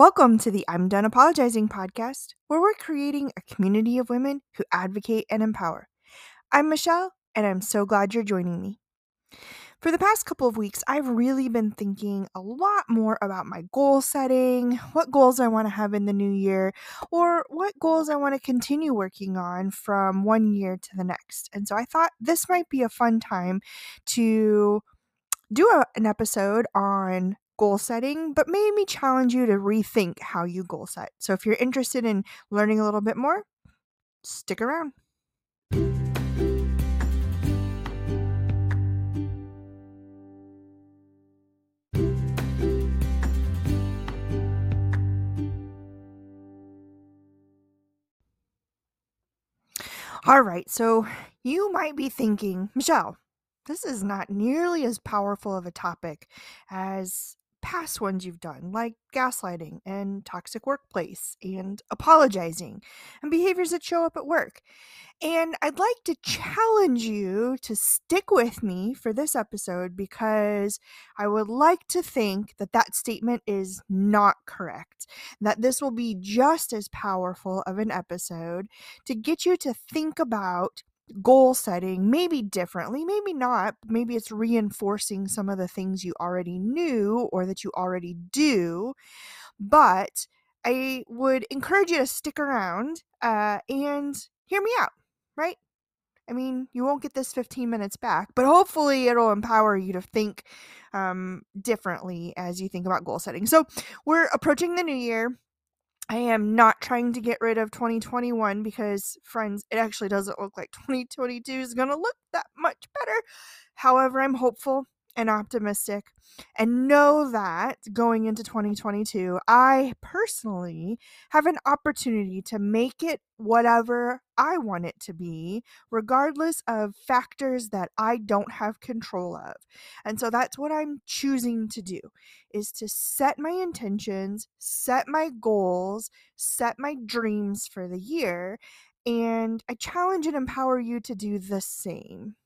Welcome to the I'm Done Apologizing podcast, where we're creating a community of women who advocate and empower. I'm Michelle, and I'm so glad you're joining me. For the past couple of weeks, I've really been thinking a lot more about my goal setting, what goals I want to have in the new year, or what goals I want to continue working on from one year to the next. And so I thought this might be a fun time to do a, an episode on goal setting, but made me challenge you to rethink how you goal set. So if you're interested in learning a little bit more, stick around. All right, so you might be thinking, Michelle, this is not nearly as powerful of a topic as past ones you've done, like gaslighting and toxic workplace and apologizing and behaviors that show up at work. And I'd like to mm-hmm. challenge you to stick with me for this episode because I would like to think that that statement is not correct. That this will be just as powerful of an episode to get you to think about goal setting maybe differently maybe not maybe it's reinforcing some of the things you already knew or that you already do but i would encourage you to stick around uh, and hear me out right? I mean you won't get this 15 minutes back but hopefully it'll empower you to think um, differently as you think about goal setting. So we're approaching the new year I am not trying to get rid of 2021 because, friends, it actually doesn't look like 2022 is going to look that much better. However, I'm hopeful and optimistic and know that going into 2022, I personally have an opportunity to make it whatever I want it to be, regardless of factors that I don't have control of. And so that's what I'm choosing to do is to set my intentions, set my goals, set my dreams for the year, and I challenge and empower you to do the same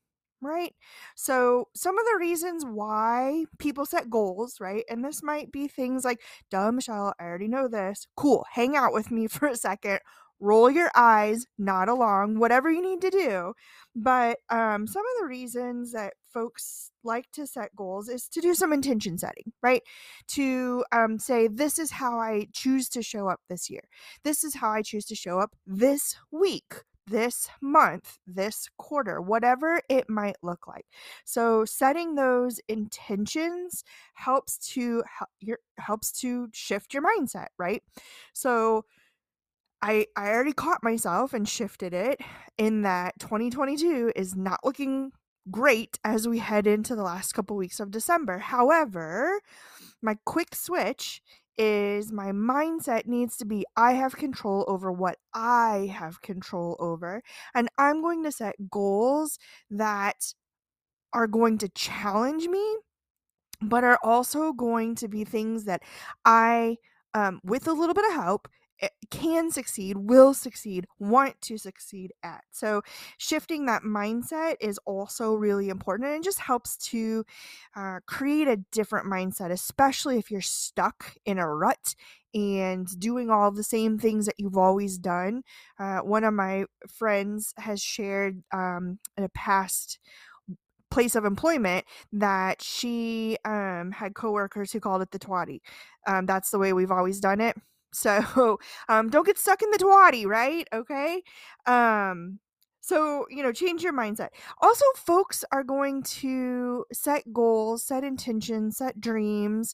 right? So, some of the reasons why people set goals, right? And this might be things like, duh, Michelle, I already know this. Cool, hang out with me for a second. Roll your eyes, nod along, whatever you need to do. But um, some of the reasons that folks like to set goals is to do some intention setting, right? To um, say, this is how I choose to show up this year. This is how I choose to show up this week this month, this quarter, whatever it might look like. So setting those intentions helps to your helps to shift your mindset, right? So I I already caught myself and shifted it in that 2022 is not looking great as we head into the last couple weeks of December. However, my quick switch is my mindset needs to be I have control over what I have control over. And I'm going to set goals that are going to challenge me, but are also going to be things that I, um, with a little bit of help, can succeed, will succeed, want to succeed at. So, shifting that mindset is also really important and just helps to uh, create a different mindset, especially if you're stuck in a rut and doing all the same things that you've always done. Uh, one of my friends has shared um, in a past place of employment that she um, had coworkers who called it the twatty. Um, that's the way we've always done it. So um, don't get stuck in the twatty, right? Okay. Um, so, you know, change your mindset. Also, folks are going to set goals, set intentions, set dreams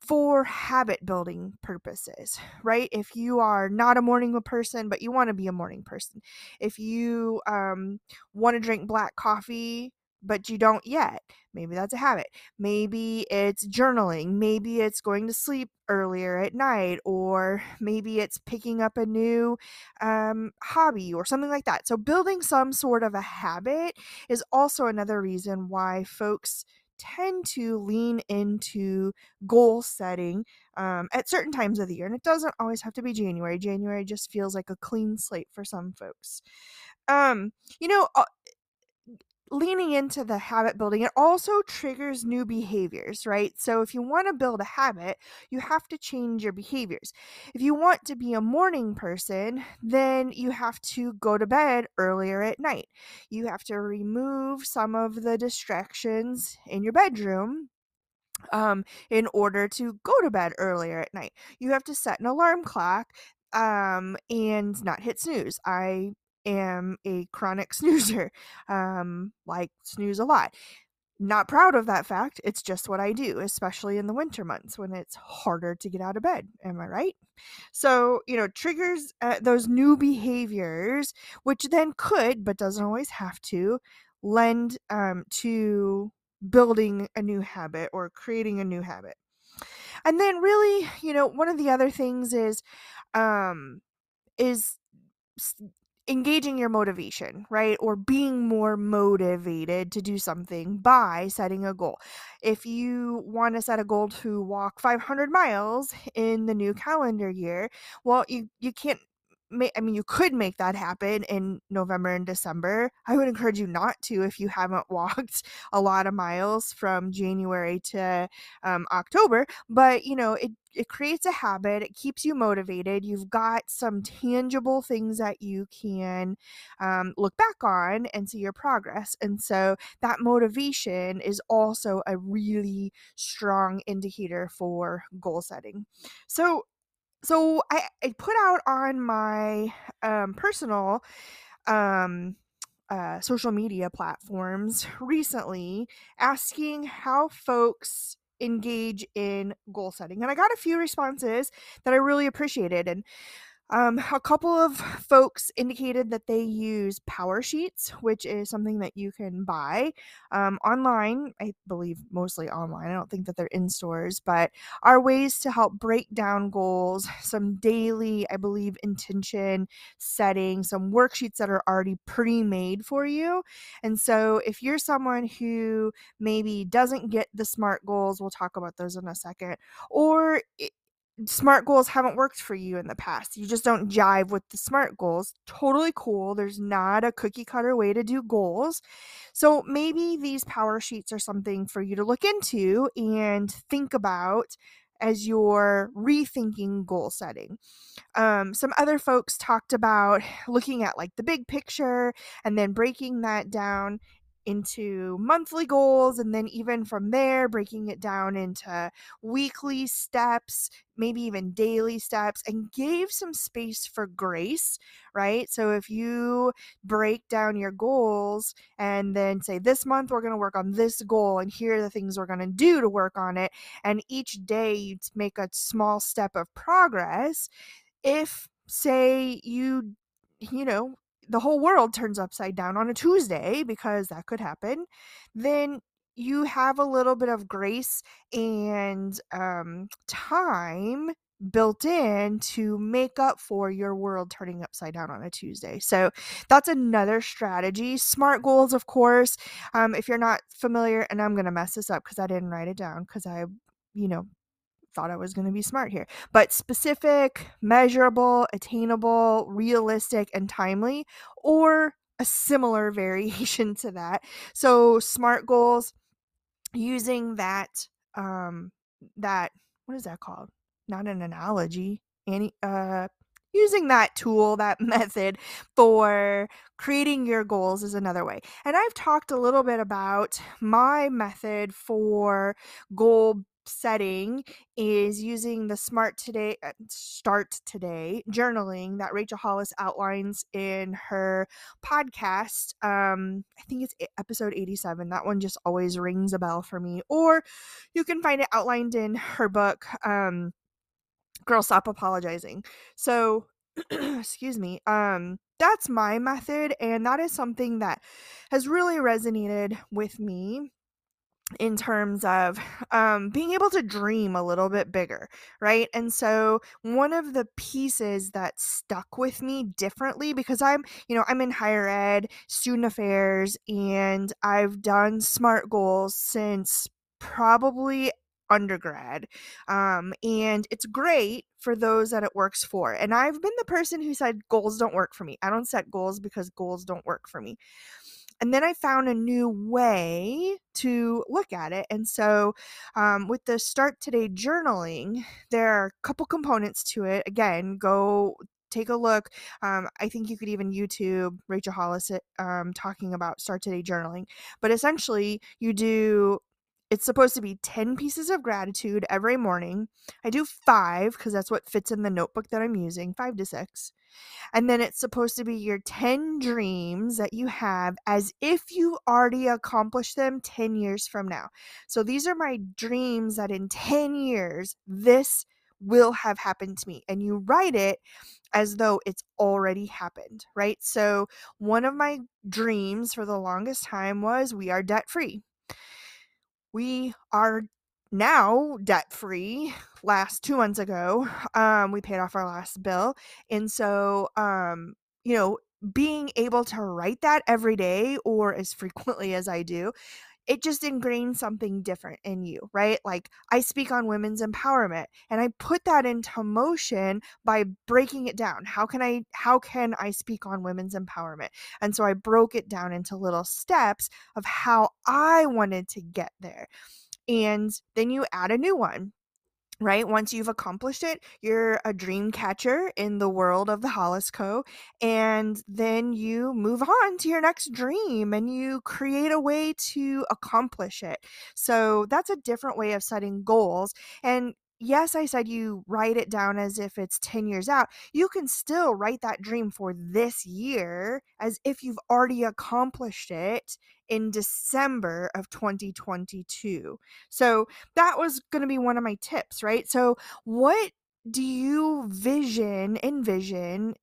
for habit building purposes, right? If you are not a morning person, but you want to be a morning person, if you um, want to drink black coffee, but you don't yet. Maybe that's a habit. Maybe it's journaling. Maybe it's going to sleep earlier at night, or maybe it's picking up a new um, hobby or something like that. So, building some sort of a habit is also another reason why folks tend to lean into goal setting um, at certain times of the year. And it doesn't always have to be January. January just feels like a clean slate for some folks. Um, you know, uh, leaning into the habit building, it also triggers new behaviors, right? So if you want to build a habit, you have to change your behaviors. If you want to be a morning person, then you have to go to bed earlier at night. You have to remove some of the distractions in your bedroom um, in order to go to bed earlier at night. You have to set an alarm clock um, and not hit snooze. I am a chronic snoozer, um, like snooze a lot. Not proud of that fact. It's just what I do, especially in the winter months when it's harder to get out of bed. Am I right? So, you know, triggers uh, those new behaviors, which then could, but doesn't always have to, lend um, to building a new habit or creating a new habit. And then, really, you know, one of the other things is, um, is engaging your motivation, right? Or being more motivated to do something by setting a goal. If you want to set a goal to walk 500 miles in the new calendar year, well, you you can't I mean, you could make that happen in November and December. I would encourage you not to if you haven't walked a lot of miles from January to um, October. But you know, it it creates a habit. It keeps you motivated. You've got some tangible things that you can um, look back on and see your progress. And so that motivation is also a really strong indicator for goal setting. So so I, I put out on my um, personal um, uh, social media platforms recently asking how folks engage in goal setting and i got a few responses that i really appreciated and um, a couple of folks indicated that they use Power Sheets, which is something that you can buy um, online. I believe mostly online. I don't think that they're in stores, but are ways to help break down goals, some daily, I believe, intention setting, some worksheets that are already pre made for you. And so if you're someone who maybe doesn't get the SMART goals, we'll talk about those in a second, or smart goals haven't worked for you in the past. You just don't jive with the smart goals. Totally cool. There's not a cookie cutter way to do goals. So maybe these power sheets are something for you to look into and think about as you're rethinking goal setting. Um, some other folks talked about looking at like the big picture and then breaking that down into monthly goals and then even from there breaking it down into weekly steps maybe even daily steps and gave some space for grace right? So if you break down your goals and then say this month we're going to work on this goal and here are the things we're going to do to work on it and each day you make a small step of progress if say you you know the whole world turns upside down on a Tuesday because that could happen, then you have a little bit of grace and um, time built in to make up for your world turning upside down on a Tuesday. So that's another strategy. SMART goals, of course. Um, if you're not familiar, and I'm going to mess this up because I didn't write it down because I, you know, thought I was going to be smart here. But specific, measurable, attainable, realistic, and timely, or a similar variation to that. So SMART goals using that um that what is that called? Not an analogy. Any uh using that tool, that method for creating your goals is another way. And I've talked a little bit about my method for goal setting is using the smart today uh, start today journaling that rachel hollis outlines in her podcast um i think it's episode 87 that one just always rings a bell for me or you can find it outlined in her book um girl stop apologizing. So excuse me um that's my method and that is something that has really resonated with me in terms of um, being able to dream a little bit bigger, right? And so one of the pieces that stuck with me differently because I'm, you know, I'm in higher ed, student affairs, and I've done SMART goals since probably undergrad. Um, and it's great for those that it works for. And I've been the person who said goals don't work for me. I don't set goals because goals don't work for me. And then I found a new way to look at it. And so, um, with the Start Today journaling, there are a couple components to it. Again, go take a look. Um, I think you could even YouTube Rachel Hollis um, talking about Start Today journaling. But essentially, you do it's supposed to be 10 pieces of gratitude every morning. I do five because that's what fits in the notebook that I'm using, five to six. And then it's supposed to be your 10 dreams that you have as if you already accomplished them 10 years from now. So these are my dreams that in 10 years, this will have happened to me. And you write it as though it's already happened, right? So one of my dreams for the longest time was we are debt free we are now debt free last two months ago um we paid off our last bill and so um you know being able to write that every day or as frequently as i do it just ingrains something different in you, right? Like I speak on women's empowerment and I put that into motion by breaking it down. How can I how can I speak on women's empowerment? And so I broke it down into little steps of how I wanted to get there. And then you add a new one right? Once you've accomplished it, you're a dream catcher in the world of the Hollis Co. And then you move on to your next dream and you create a way to accomplish it. So that's a different way of setting goals. And yes, I said you write it down as if it's 10 years out. You can still write that dream for this year as if you've already accomplished it in December of 2022. So that was going to be one of my tips, right? So, what do you vision, envision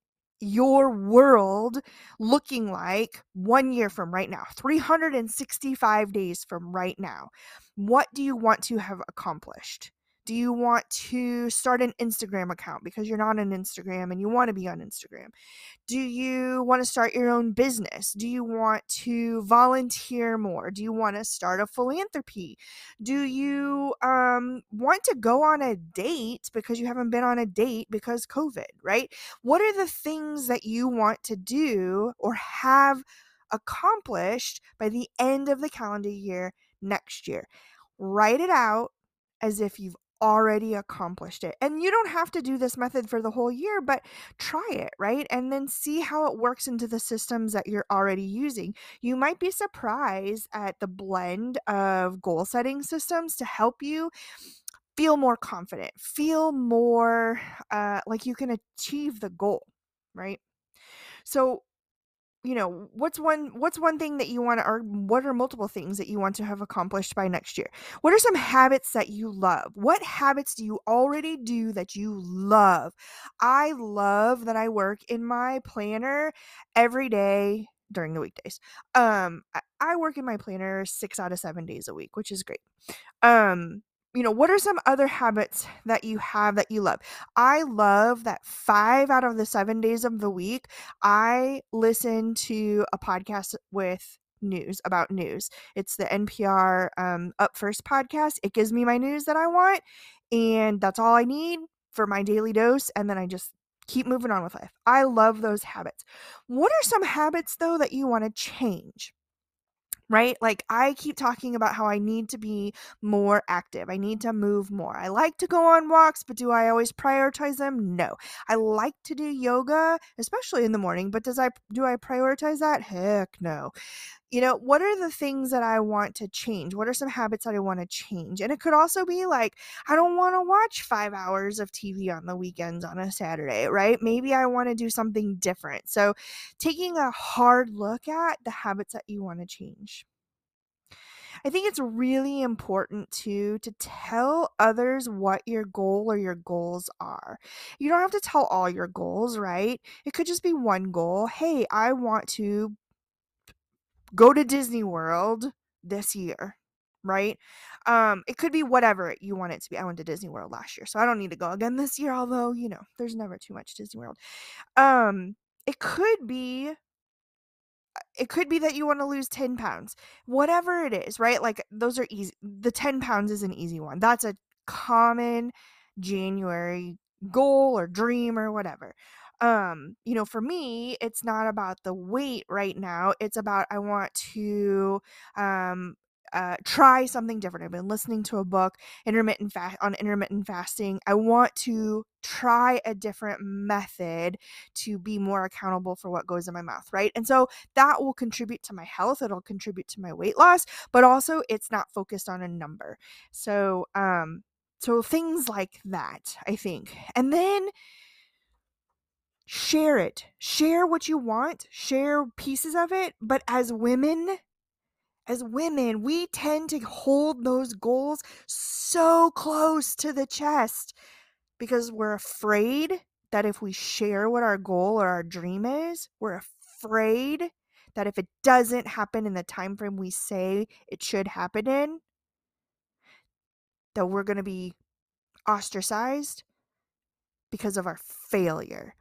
your world looking like one year from right now, 365 days from right now? What do you want to have accomplished? Do you want to start an Instagram account because you're not on Instagram and you want to be on Instagram? Do you want to start your own business? Do you want to volunteer more? Do you want to start a philanthropy? Do you um, want to go on a date because you haven't been on a date because COVID, right? What are the things that you want to do or have accomplished by the end of the calendar year next year? Write it out as if you've already accomplished it. And you don't have to do this method for the whole year, but try it, right? And then see how it works into the systems that you're already using. You might be surprised at the blend of goal setting systems to help you feel more confident, feel more uh, like you can achieve the goal, right? So, you know what's one what's one thing that you want to or what are multiple things that you want to have accomplished by next year? What are some habits that you love? What habits do you already do that you love? I love that i work in my planner every day during the weekdays. Um I, work in my planner six out of seven days a week which is great. Um you know, what are some other habits that you have that you love? I love that five out of the seven days of the week, I listen to a podcast with news about news. It's the NPR um, Up First podcast. It gives me my news that I want, and that's all I need for my daily dose. And then I just keep moving on with life. I love those habits. What are some habits, though, that you want to change? Right? Like I keep talking about how I need to be more active. I need to move more. I like to go on walks, but do I always prioritize them? No. I like to do yoga, especially in the morning, but does I do I prioritize that? Heck no. You know, what are the things that I want to change? What are some habits that I want to change? And it could also be like, I don't want to watch five hours of TV on the weekends on a Saturday, right? Maybe I want to do something different. So, taking a hard look at the habits that you want to change. I think it's really important too to tell others what your goal or your goals are. You don't have to tell all your goals, right? It could just be one goal. Hey, I want to go to Disney World this year, right? Um, it could be whatever you want it to be. I went to Disney World last year, so I don't need to go again this year, although, you know, there's never too much Disney World. Um, it could be it could be that you want to lose 10 pounds whatever it is right like those are easy the 10 pounds is an easy one that's a common january goal or dream or whatever um you know for me it's not about the weight right now it's about i want to um uh, try something different. I've been listening to a book intermittent fast on intermittent fasting. I want to try a different method to be more accountable for what goes in my mouth, right? And so that will contribute to my health, it'll contribute to my weight loss, but also it's not focused on a number. So um so things like that, I think. And then share it. Share what you want, share pieces of it, but as women, as women, we tend to hold those goals so close to the chest because we're afraid that if we share what our goal or our dream is, we're afraid that if it doesn't happen in the time frame we say it should happen in, that we're going to be ostracized because of our failure.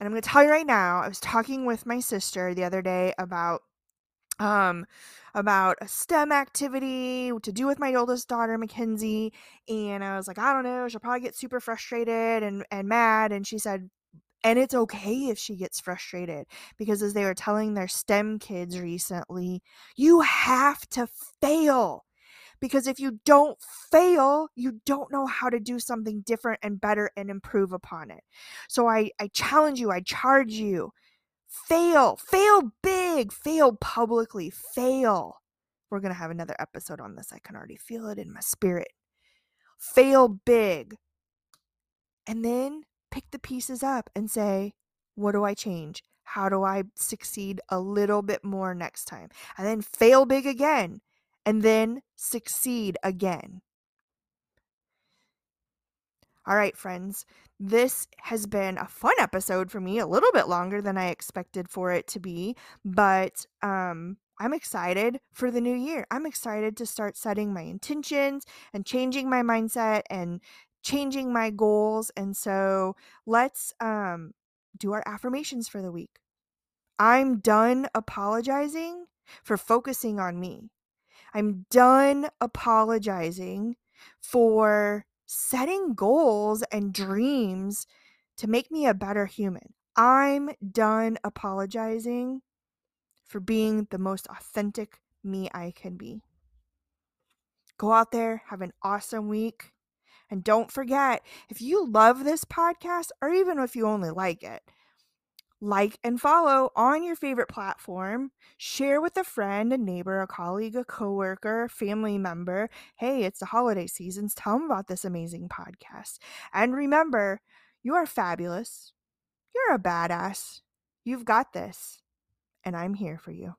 And I'm going to tell you right now, I was talking with my sister the other day about um about a STEM activity to do with my oldest daughter Mackenzie and I was like I don't know she'll probably get super frustrated and and mad and she said and it's okay if she gets frustrated because as they were telling their STEM kids recently you have to fail because if you don't fail you don't know how to do something different and better and improve upon it. So i i challenge you i charge you fail fail big fail publicly fail. We're going to have another episode on this i can already feel it in my spirit. Fail big. And then pick the pieces up and say what do i change? How do i succeed a little bit more next time? And then fail big again and then succeed again all right, friends, this has been a fun episode for me, a little bit longer than I expected for it to be, but um I'm excited for the new year. I'm excited to start setting my intentions and changing my mindset and changing my goals. And so let's um do our affirmations for the week. I'm done apologizing for focusing on me. I'm done apologizing for setting goals and dreams to make me a better human. I'm done apologizing for being the most authentic me I can be. Go out there, have an awesome week. And don't forget, if you love this podcast, or even if you only like it, like and follow on your favorite platform. Share with a friend, a neighbor, a colleague, a coworker, family member. Hey, it's the holiday seasons. Tell them about this amazing podcast. And remember, you are fabulous. You're a badass. You've got this. And I'm here for you.